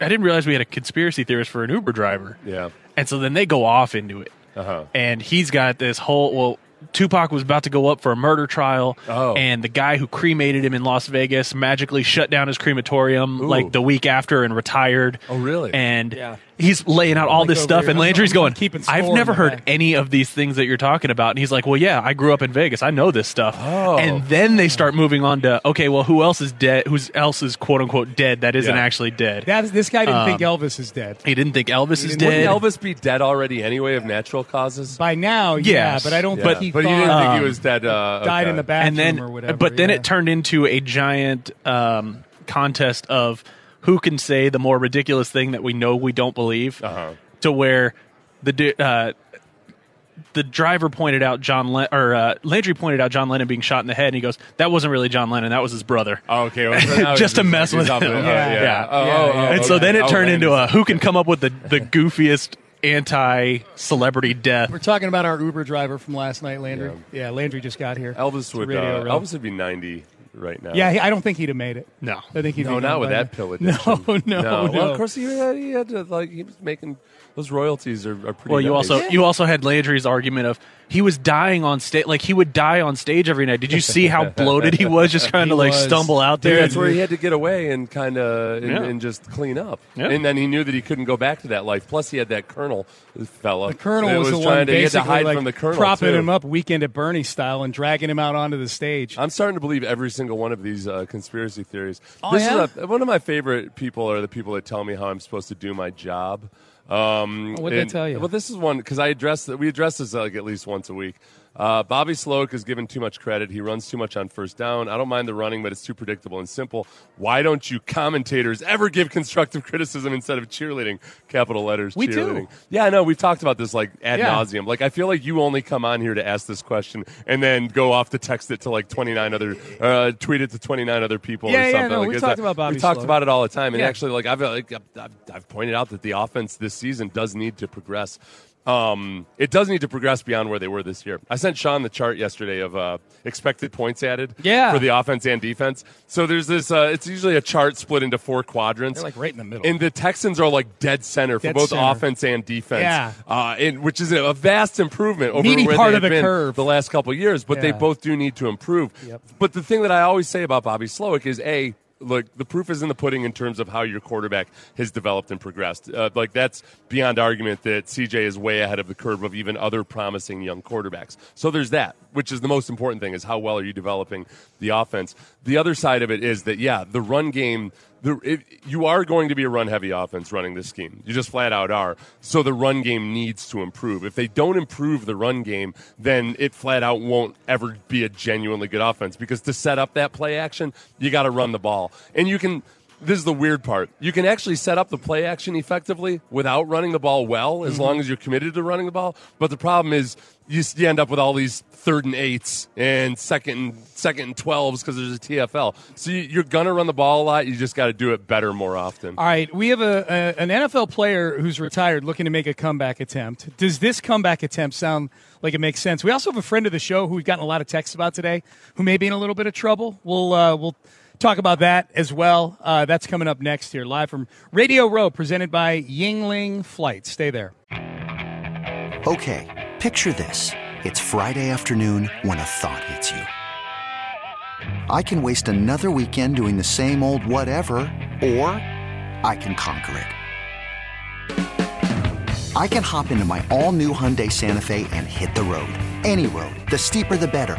I didn't realize we had a conspiracy theorist for an Uber driver." Yeah. And so then they go off into it. Uh-huh. And he's got this whole well Tupac was about to go up for a murder trial Oh. and the guy who cremated him in Las Vegas magically shut down his crematorium Ooh. like the week after and retired. Oh, really? And he's laying out all Like this stuff, here. and Landry's going, keeping "I've never heard back." any of these things that you're talking about." And he's like, "Well, yeah, I grew up in Vegas. I know this stuff." Oh. And then they start moving on to, okay, well, who else is dead? Who else is quote unquote dead that isn't Yeah. actually dead? That, this guy didn't think Um, Elvis is dead. he didn't think Elvis is dead. Wouldn't dead. Elvis be dead already anyway of natural causes? By now, yeah, but I don't Yeah. think he but thought you didn't think he was dead. Uh, died okay. in the bathroom and then, or whatever. but then yeah. it turned into a giant um, contest of who can say the more ridiculous thing that we know we don't believe. Uh-huh. To where the uh, the driver pointed out John Len- or uh, Landry pointed out John Lennon being shot in the head, and he goes, "That wasn't really John Lennon. That was his brother." Oh, okay, well, so Just to he's mess with up him. oh, Yeah. yeah. Yeah. Oh, Yeah, oh, yeah. oh, and so okay. then it Oh, turned into a who can come up with the the goofiest anti celebrity death. We're talking about our Uber driver from last night, Landry. Yeah, Landry just got here. Elvis would Radio uh, Elvis would be ninety right now. Yeah, he, I don't think he'd have made it. No. I think he'd No, be not gone with by that now. pill addiction. No, no, no. Well, of course he had, he had to like he was making those royalties are, are pretty. Well, you nice. also you also had Landry's argument of he was dying on stage, like he would die on stage every night. Did you see how bloated he was, just trying He to like was. stumble out Dude, there? that's where he had to get away and kind of and, Yeah. and just clean up. Yeah. And then he knew that he couldn't go back to that life. Plus, he had that colonel fella. The colonel that was, the trying one to, he had to basically hide like from the colonel propping too. him up weekend at Bernie style and dragging him out onto the stage. I'm starting to believe every single one of these uh, conspiracy theories. Oh, this yeah? is a, one of my favorite people are the people that tell me how I'm supposed to do my job. Um, What'd they tell you? Well, this is one because I address that we address this like at least once a week. Uh, Bobby Slowik is given too much credit. He runs too much on first down. I don't mind the running, but it's too predictable and simple. Why don't you commentators ever give constructive criticism instead of cheerleading? Capital letters. We do. Yeah, I know. We've talked about this like ad Yeah. nauseum. Like I feel like you only come on here to ask this question and then go off to text it to like 29 other, uh, tweet it to 29 other people Yeah, or yeah, something. no, like we've talked a- about Bobby We've talked Slowik. about it all the time, and Yeah. actually, like I've, like I've, I've pointed out that the offense this season does need to progress. Um, it does need to progress beyond where they were this year. I sent Sean the chart yesterday of uh, expected points added Yeah. for the offense and defense. So there's this. Uh, it's usually a chart split into four quadrants. They're like right in the middle. And the Texans are like dead center for Dead both center. offense and defense. Yeah. Uh, and, which is a vast improvement over Meaty where part they've the been curve. the last couple of years. But they both do need to improve. Yep. But the thing that I always say about Bobby Slowik is a look, the proof is in the pudding in terms of how your quarterback has developed and progressed. Uh, like that's beyond argument that CJ is way ahead of the curve of even other promising young quarterbacks. So there's that, which is the most important thing: is how well are you developing the offense. The other side of it is that yeah, the run game. The, it, you are going to be a run heavy offense running this scheme. You just flat out are. So the run game needs to improve. If they don't improve the run game, then it flat out won't ever be a genuinely good offense because to set up that play action, you got to run the ball. And you can this is the weird part. You can actually set up the play action effectively without running the ball well, as long as you're committed to running the ball. But the problem is you, you end up with all these third and eights and second and second and twelves because there's a TFL. So you, you're gonna run the ball a lot. You just got to do it better more often. All right, we have a, a an NFL player who's retired looking to make a comeback attempt. Does this comeback attempt sound like it makes sense? We also have a friend of the show who we've gotten a lot of texts about today, who may be in a little bit of trouble. We'll uh, we'll talk about that as well. Uh, that's coming up next here, live from Radio Row, presented by Yuengling Flight. Stay there. Okay, picture this. It's Friday afternoon when a thought hits you. I can waste another weekend doing the same old whatever, or I can conquer it. I can hop into my all new Hyundai Santa Fe and hit the road. Any road. The steeper, the better.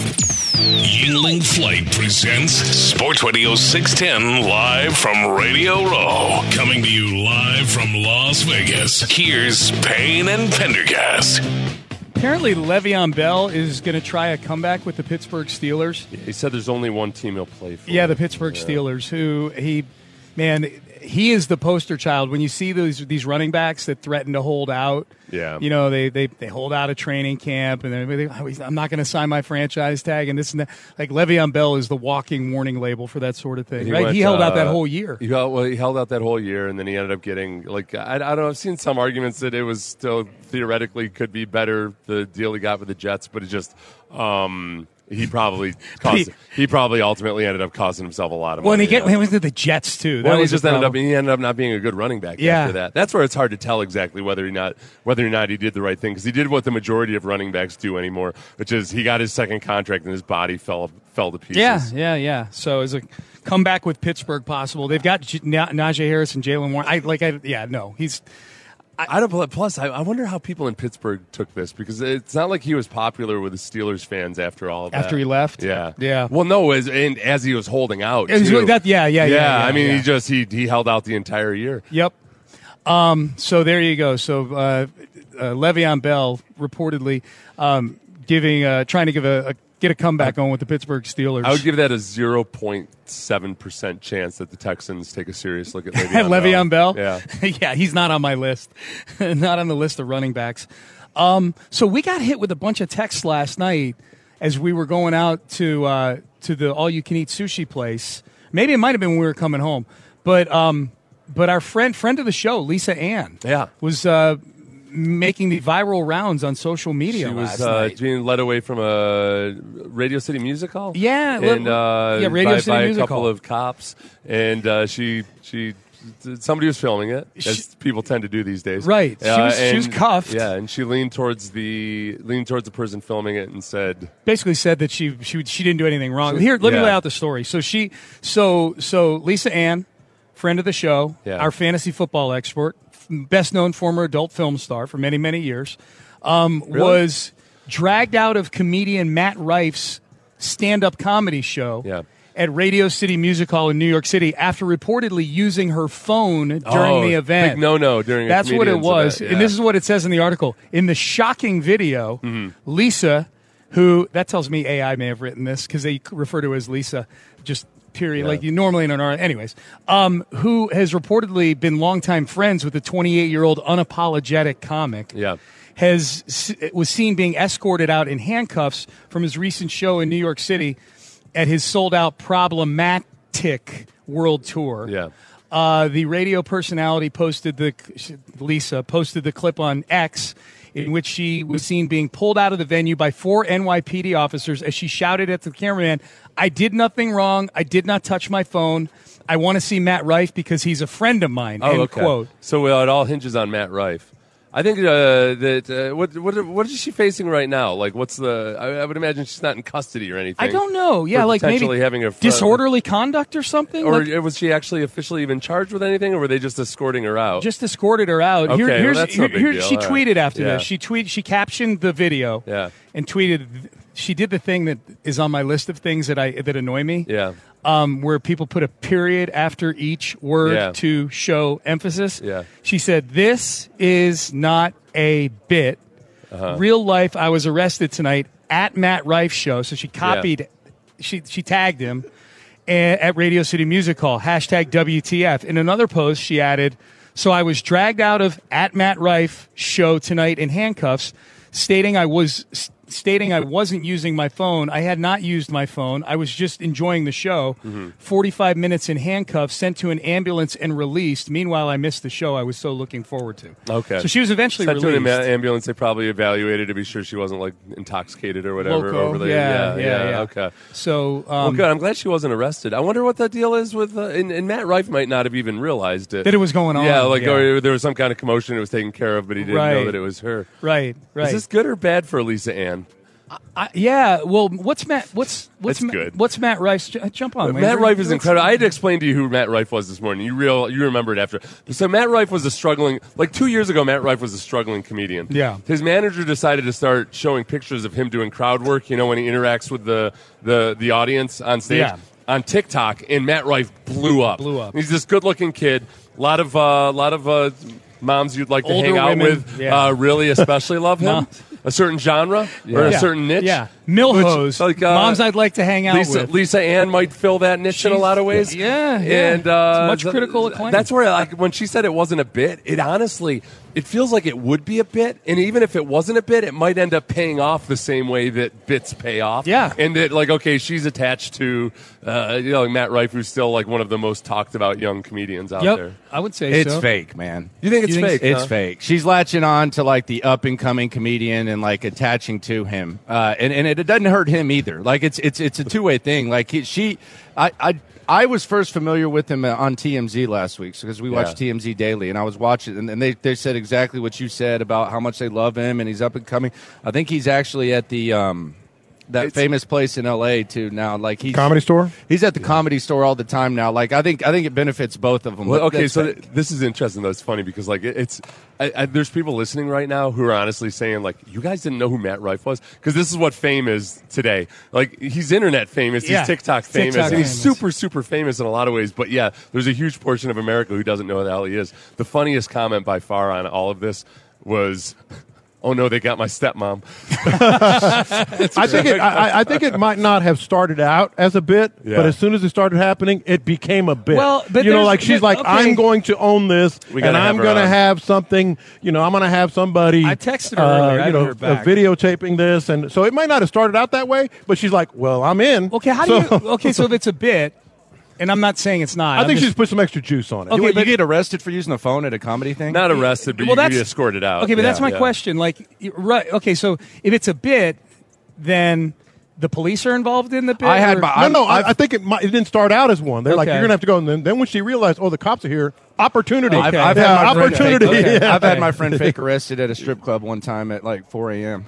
Yuengling Flight presents Sports Radio 610 live from Radio Row. Coming to you live from Las Vegas. Here's Payne and Pendergast. Apparently, Le'Veon Bell is going to try a comeback with the Pittsburgh Steelers. He said there's only one team he'll play for. Yeah, the Pittsburgh Steelers, who he, man, he is the poster child. When you see those these running backs that threaten to hold out, Yeah. you know they they, they hold out a training camp, and then they, I'm not going to sign my franchise tag and this and that. Like Le'Veon Bell is the walking warning label for that sort of thing, right? went, he held out that uh, whole year. He held, well, he held out that whole year, and then he ended up getting like I, I don't know. I've seen some arguments that it was still theoretically could be better the deal he got with the Jets, but it just um, he probably caused, he- he, probably ultimately ended up costing himself a lot of money. he get yeah. he went to the Jets too. That Well, he just ended up he ended up not being a good running back Yeah. after that. That's where it's hard to tell exactly whether or not whether or not he did the right thing because he did what the majority of running backs do anymore, which is he got his second contract and his body fell fell to pieces. Yeah, yeah, yeah. So as a comeback with Pittsburgh possible, they've got J- Najee Harris and Jaylen Warren. I like. I yeah, no, he's I don't. Plus, I, I wonder how people in Pittsburgh took this because it's not like he was popular with the Steelers fans after all of that. After he left? yeah, Yeah. Well, no, as and as he was holding out, It was- too. that- yeah, yeah, yeah, yeah, I mean, yeah. he just he he held out the entire year. Yep. Um, so there you go. So uh, uh, Le'Veon Bell reportedly um, giving, uh, trying to give a, a get a comeback on with the Pittsburgh Steelers. I would give that a zero point seven percent chance that the Texans take a serious look at Le'Veon, Le'Veon Bell. Yeah. yeah, he's not on my list. not on the list of running backs. Um, so we got hit with a bunch of texts last night as we were going out to uh, to the all you can eat sushi place. Maybe it might have been when we were coming home, but um, but our friend friend of the show, Lisa Ann, Yeah. was uh, making the viral rounds on social media She was uh, being led away from a Radio City Music Hall. Yeah, and uh, yeah, Radio by, City by Music a couple Hall. of cops, and uh, she she somebody was filming it, as She- people tend to do these days. Right. She Uh, was- she was cuffed. Yeah, and she leaned towards the leaned towards the person filming it and said, basically said that she she she didn't do anything wrong. Here, let me lay out the story. So she so so Lisa Ann, friend of the show, Yeah. our fantasy football expert, best known former adult film star for many many years, um, was dragged out of comedian Matt Rife's stand up comedy show. Yeah. At Radio City Music Hall in New York City, after reportedly using her phone during Oh, the event, no-no during a That's what it was, event, and this is what it says in the article. In the shocking video, Mm-hmm. Lisa, who that tells me AI may have written this because they refer to her as Lisa, just period, like you normally in an art. Anyways, um, who has reportedly been longtime friends with the 28 year old unapologetic comic. Yeah. Has was seen being escorted out in handcuffs from his recent show in New York City at his sold out problematic world tour. "Yeah, Uh, the radio personality posted the Lisa posted the clip on X in which she was seen being pulled out of the venue by four NYPD officers as she shouted at the cameraman, "I did nothing wrong. I did not touch my phone. I want to see Matt Rife because he's a friend of mine." oh End okay." quote. So uh, it all hinges on Matt Rife. I think uh, that uh, what what what is she facing right now? Like, what's the? I, I would imagine she's not in custody or anything. I don't know. Yeah, like maybe potentially having a disorderly conduct or something. Or Like, was she actually officially even charged with anything, or were they just escorting her out? just escorted her out. Okay, Here- well, here's, that's no big here- deal. she All right. tweeted after Yeah. this. She tweet she captioned the video. Yeah. And tweeted she did the thing that is on my list of things that I that annoy me. yeah, Um, where people put a period after each word Yeah. to show emphasis. Yeah. She said, This is not a bit. Uh-huh. Real life, I was arrested tonight at Matt Rife show. So she copied she she tagged him at Radio City Music Hall, hashtag WTF. In another post, she added, So I was dragged out of at Matt Rife show tonight in handcuffs, stating I was stating I wasn't using my phone. I had not used my phone. I was just enjoying the show. Mm-hmm. 45 minutes in handcuffs, sent to an ambulance and released. Meanwhile, I missed the show I was so looking forward to. okay. So she was eventually Sent to an ambulance. They probably evaluated to be sure she wasn't like intoxicated or whatever. Loco. over there. Yeah, yeah, yeah, yeah. Okay. So, Well, um, good. I'm glad she wasn't arrested. I wonder what the deal is with. Uh, and, and Matt Rife might not have even realized it. That it was going on, Yeah, like yeah. Or there was some kind of commotion. It was taken care of, but he didn't know that it was her. right, right. Is this good or bad for Lisa Ann? I, yeah. Well, what's Matt? What's what's It's Ma- good. What's Matt Rife? Jump on, Matt Landry. Rife is incredible. I had to explain to you who Matt Rife was this morning. You real you remember it after. So Matt Rife was a struggling like two years ago. Matt Rife was a struggling comedian. Yeah. His manager decided to start showing pictures of him doing crowd work. You know when he interacts with the the the audience on stage Yeah. on TikTok, and Matt Rife blew up. Blew up. He's this good looking kid. A lot of a lot of uh, moms you'd like to Older hang out women, with. yeah. Uh, really, especially love him. A certain genre or a certain niche. Yeah, Milhos. Like, uh, Moms I'd like to hang out Lisa, with. Lisa Ann might fill that niche in a lot of ways. yeah, yeah. and uh, much critical acclaim. That's where, like, when she said it wasn't a bit, it honestly, it feels like it would be a bit, and even if it wasn't a bit, it might end up paying off the same way that bits pay off. Yeah. and that, like, okay, she's attached to, uh, you know, like Matt Rife, who's still like one of the most talked about young comedians out Yep, there. I would say It's so. fake, man. You think it's You think fake? It's huh? fake. She's latching on to like the up and coming comedian and like attaching to him, uh, and and it, it doesn't hurt him either. Like it's it's it's a two way thing. Like he, she, I I. I was first familiar with him uh, on TMZ last week because we watch Yeah. TMZ daily, and I was watching, and, and they, they said exactly what you said about how much they love him, and he's up and coming. I think he's actually at the um, that It's- famous place in LA too now. Like he's Comedy store? He's at the comedy store all the time now. Like I think I think it benefits both of them. Well, okay, so th- this is interesting though. It's funny because like it- it's I, I, there's people listening right now who are honestly saying like, you guys didn't know who Matt Rife was because this is what fame is today. Like he's internet famous, Yeah. he's TikTok famous, TikTok and he's famous. super super famous in a lot of ways. But yeah, there's a huge portion of America who doesn't know who the hell he is. The funniest comment by far on all of this was. Oh no, they got my stepmom. I think it. I, I think it might not have started out as a bit, Yeah. but as soon as it started happening, it became a bit. Well, but you know, there's- like she's but- like, okay. I'm going to own this, We and gotta have I'm her going to on. have something. You know, I'm going to have somebody. I texted her uh, earlier. I You haven't know, heard back. uh, videotaping this, and so it might not have started out that way, but she's like, well, I'm in. Okay, how So- do you? Okay, so if it's a bit, and I'm not saying it's not. I I'm think just- she's put some extra juice on it. Okay, you, but- you get arrested for using a phone at a comedy thing? Not arrested, but Well, you, you that's- escorted out. Okay, but that's my yeah. question. Like, right? Okay, so if it's a bit, then the police are involved in the bit. I had or- my- No, I'm- no, I, I've- think it, might, it didn't start out as one. They're like, you're gonna have to go, and then, then when she realized, oh, the cops are here, opportunity. I've, I've Yeah, had my opportunity. Fake, Okay. I've had my friend fake arrested at a strip club one time at like 4 a.m.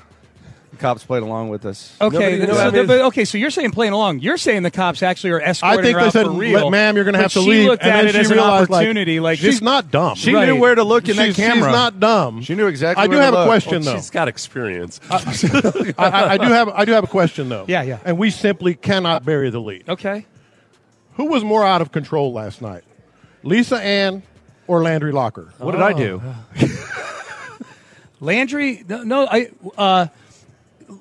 The cops played along with us. Okay, Nobody- so the- but, okay, so you're saying playing along. You're saying the cops actually are I escorting think her they out said, for real. "Ma'am, you're going to have to she leave." She looked and at then it she as an realized, opportunity. like, Like, she's this- not dumb. She Right. knew where to look in she's, that camera. She's not dumb. She knew exactly I where do to have a look. question though. She's got experience. I, I, I do have I do have a question though. Yeah, yeah. And we simply cannot bury the lead. Okay. Who was more out of control last night, Lisa Ann or Landry Locker? What did I do? Landry, no, no I. Uh,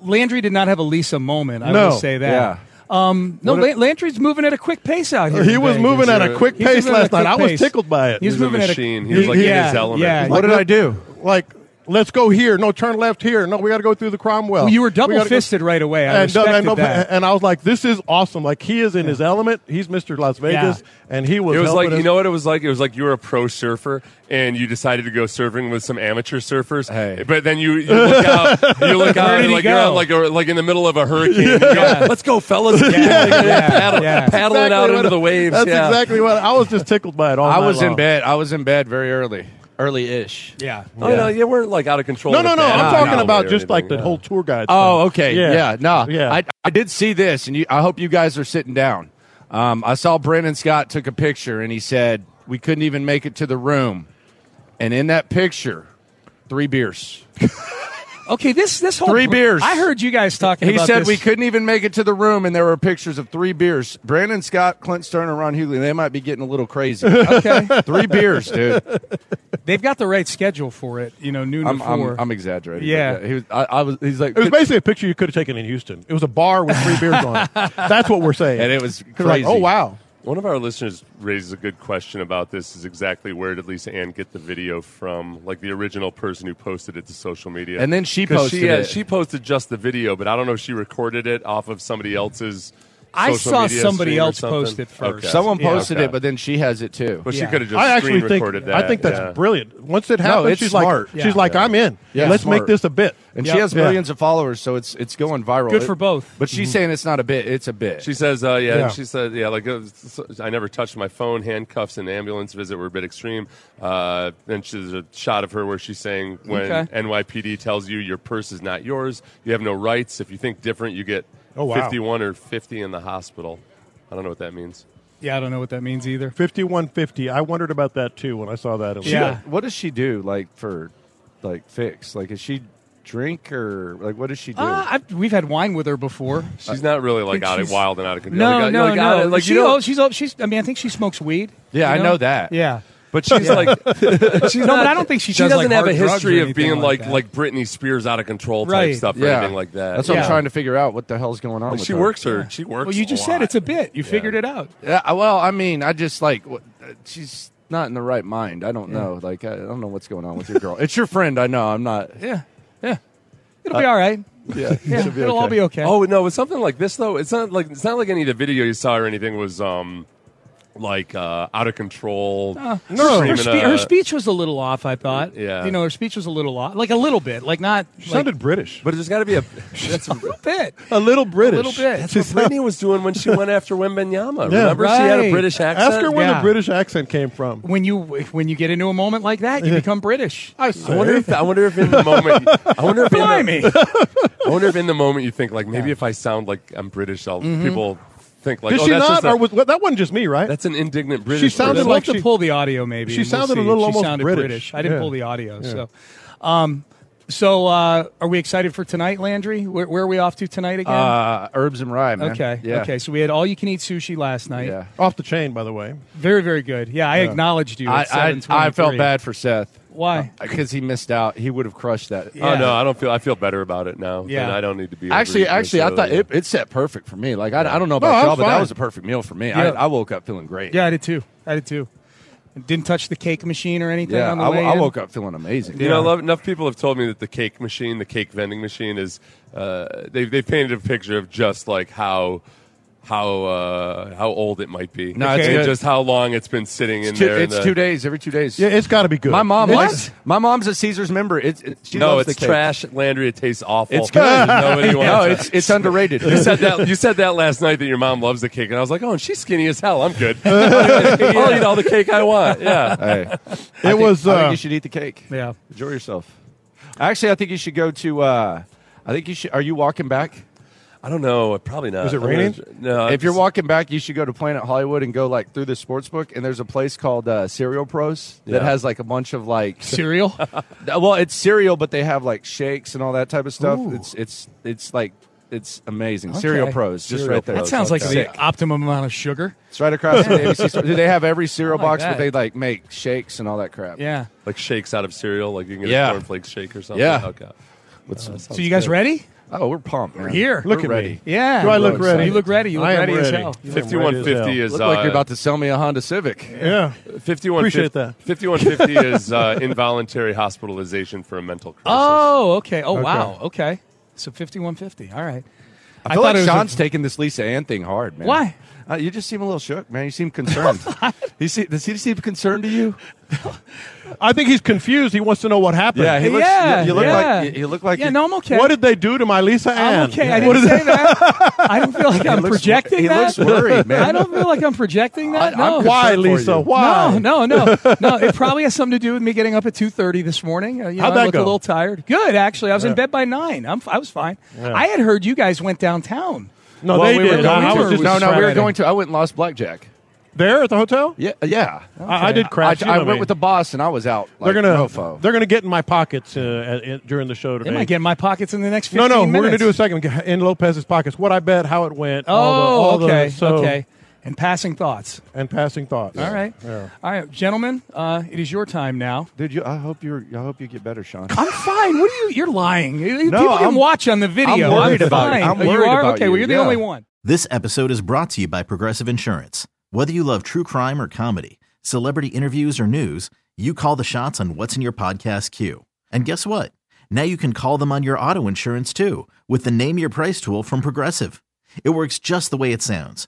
Landry did not have a Lisa moment. I No. will say that. Yeah. Um, no, What La- Landry's moving at a quick pace out here. He in was Vegas. moving at a He's quick pace moving at a last night. quick I was tickled by it. He's He's a moving at a machine. He was like in his element. Yeah. What did I do? like, let's go here. No, turn left here. No, we got to go through the Cromwell. Well, you were We gotta double go- fisted right away. I and, uh, respected and, that. and I was like, "This is awesome!" Like he is in his element. He's Mr. Las Vegas, and he was. It was helping like you know what it was like. It was like you were a pro surfer and you decided to go surfing with some amateur surfers. Hey. But then you, you look out, you look out, did and like you're go? on, like a, like in the middle of a hurricane. You go, Let's go, fellas! Yeah, yeah, Paddle, yeah. paddling Exactly out into the waves. That's yeah. exactly what I was. Just tickled by it all I night was in bed. I was in bed very early, early-ish. yeah. Oh no, you weren't like out of control. No, no, no. I'm talking or about just like anything. the whole tour guide. Oh, stuff. okay. Yeah, no. Yeah. I, I did see this, and you, I hope you guys are sitting down. Um, I saw Brendan Scott took a picture, and he said we couldn't even make it to the room, and in that picture, three beers. Okay, this this whole Three beers. I heard you guys talking. He about said this. we couldn't even make it to the room, and there were pictures of three beers. Brandon Scott, Clint Stern, and Ron Hughley. They might be getting a little crazy. Okay, three beers, dude. they've got the right schedule for it. You know, noon I'm, to I'm, four. I'm exaggerating. Yeah. but he was. I, I was. He's like, It was basically a picture you could have taken in Houston. It was a bar with three beers on it. That's what we're saying. and it was 'Cause like, crazy. oh wow. One of our listeners raises a good question about this: is exactly where did Lisa Ann get the video from? Like the original person who posted it to social media, And then she posted she, it. She posted just the video, but I don't know if she recorded it off of somebody else's I saw media somebody else post it first. Okay. Someone Yeah. posted Okay. it, but then she has it too. But she Yeah. could have just I screen actually think recorded that. I think that's yeah. brilliant. Once it No, happens, it's she's smart. like she's like I'm in. Yeah, Let's smart. make this a bit. and Yep. she has Yeah. millions of followers, so it's it's going viral. Good for both. But she's saying it's not a bit; it's a bit. She says, uh, yeah, Yeah. she said, yeah, like, uh, I never touched my phone. Handcuffs and ambulance visit were a bit extreme. Uh, then she's a shot of her where she's saying, when Okay. NYPD tells you your purse is not yours, you have no rights. If you think different, you get Oh, wow. 51 or 50 in the hospital. I don't know what that means. Yeah, I don't know what that means either. Fifty-one fifty. I wondered about that too when I saw that. It Yeah. what does she do? Like for like fix? Like is she drink or like what does she do? Uh, I've, we've had wine with her before. She's not really like out of wild and out of control. No, Like, no, like, no. out of- like, she, you know, she's, she's. I mean, I think she smokes weed. yeah, you I know that. Yeah. But she's like, she's No, not, but I don't think she she does, doesn't like, have a hard drugs or history of being like like like Britney Spears out of control type Right. stuff or Yeah. anything like that. That's what Yeah. I'm trying to figure out. What the hell's going on? Like, with she her. works her. She works. Well, you a just said it's a bit. You figured it out. Yeah, I- well, I mean, I just like what, uh, she's not in the right mind. I don't know. Like I, I don't know what's going on with your girl. it's your friend. I know. I'm not. Yeah. Yeah. It'll be all right. Yeah, Yeah. she'll be It'll all be okay. Oh no, with something like this though, it's not like it's not like any of the video you saw or anything was um like uh, out of control. Uh, No. her, spe- her speech was a little off. I thought. Yeah. You know, her speech was a little off, like a little bit, like not She like, sounded British. But there's got to be a. That's a little bit. A little British. A little bit. That's what Britney was doing when she went after Wembanyama. Yeah. Remember, she had a British accent. Ask her where Yeah. the British accent came from. When you when you get into a moment like that, you become British. I, I wonder if I wonder if in the moment I wonder if in the, I wonder if in the moment you think like maybe if I sound like I'm British, I'll, Mm-hmm. people think like Did oh she that's not? just a- or was, well, that wasn't just me, right? that's an indignant British. She sounded person. We'll like have to pull the audio maybe. she and we'll sounded a see. little She almost sounded British. I didn't Yeah. pull the audio, so. Um, so uh, are we excited for tonight, Landry? Where, where are we off to tonight again? Uh, herbs and rye, man. okay. Yeah. Okay. So we had all you can eat sushi last night. Yeah. Off the chain, by the way. Very very good. Yeah, I acknowledged you. I, At I, I 7:23. felt bad for Seth Why? because he missed out. He would have crushed that. Yeah. Oh no, I don't feel. I feel better about it now. Yeah. Yeah, I don't need to be. Actually, actually, I thought it, it set perfect for me. Like I, I don't know about I'm y'all, but that was a perfect meal for me. Yeah. I, I woke up feeling great. Yeah, I did too. I did too. Didn't touch the cake machine or anything yeah. on the I, way I in? woke up feeling amazing. You know, love, enough people have told me that the cake machine, the cake vending machine, is uh, they've they've painted a picture of just like how how uh, how old it might be. No, it's and good. just how long it's been sitting in It's, two, there. in it's the- two days every two days. Yeah, it's got to be good. My mom It's- likes. My mom's a Caesar's member. It's it, she no, loves it's the cake. trash, Landry. It tastes awful. It's good. Nobody wants no, it. it's it's underrated. You said that. You said that last night that your mom loves the cake, and I was like, "Oh, and she's skinny as hell. I'm good. I'll eat all the cake I want." Yeah. Hey, I It think- was. I think Uh, you should eat the cake. Yeah. Enjoy yourself. Actually, I think you should go to. Uh, I think you should. Are you walking back? I don't know. Probably not. Is it I'm gonna- raining? No. if you're it's- walking back, you should go to Planet Hollywood and go like through the sports book. And there's a place called uh, Cereal Pros that Yeah. has like a bunch of like. Cereal. well, it's cereal, but they have like shakes and all that type of stuff. It's it's it's like it's amazing. Cereal Pros, just Cereal right there. that sounds like Sick. the optimum amount of sugar. It's right across from the ABC store. They have every cereal like box, that. but they like make shakes and all that crap. Yeah. like shakes out of cereal, like you can get Yeah. a cornflakes shake or something. Yeah. Okay. What's, that So you guys good. ready? Oh, we're pumped, man. We're here. Look We're at ready. me. Yeah. Do I look Bro, ready? You look ready. You look I am ready, as hell. You look ready 5150 is Look uh, like you're about to sell me a Honda Civic. Yeah. 5150 Appreciate that. 5150 is uh, involuntary hospitalization for a mental crisis. Oh, okay. Oh, wow. Okay. So 5150. All right. I feel thought like Sean's a- taking this Lisa Ann thing hard, man. Why? Uh, you just seem a little shook, man. You seem concerned. you see, does he seem concerned to you? I think he's confused. He wants to know what happened. Yeah, he looks. Yeah, you, you look yeah. like. You, you look like. Yeah, you- no, I'm okay. What did they do to my Lisa Ann? I'm okay. I What didn't is say that. I don't feel like I'm looks- projecting he that. looks worried, man. I don't feel like I'm projecting that. I- no. I'm Why, Lisa? Why? No, no, no, no. It probably has something to do with me getting up at two thirty this morning. Uh, you know, How'd I that look go? a little tired. Good, actually. I was in bed by nine. I'm, I was fine. Yeah. I had heard you guys went downtown. No, Well, they we did. Were going I, I was just no, no, we were going to. I went and lost blackjack. there at the hotel. Yeah, yeah. I, I did I, crash. I went with the boss, and I was out. Like, They're gonna. mofo. They're gonna get in my pockets uh, at, at- during the show They today. might get in my pockets in the next no, fifteen no. minutes. We're gonna do a second in Lopez's pockets. What I bet, how it went. Oh, all the, all the- okay, so- okay. And passing thoughts. And passing thoughts. All right, Yeah. all right, gentlemen. Uh, it is your time now. Dude, you, I hope you're. I hope you get better, Sean. I'm fine. What are you? You're lying. People I'm- watch on the video. I'm worried about it. fine. I'm Oh, you worried are? about okay, you, well, you're the yeah. only one. This episode is brought to you by Progressive Insurance. Whether you love true crime or comedy, celebrity interviews or news, you call the shots on what's in your podcast queue. And guess what? Now you can call them on your auto insurance too with the Name Your Price tool from Progressive. It works just the way it sounds.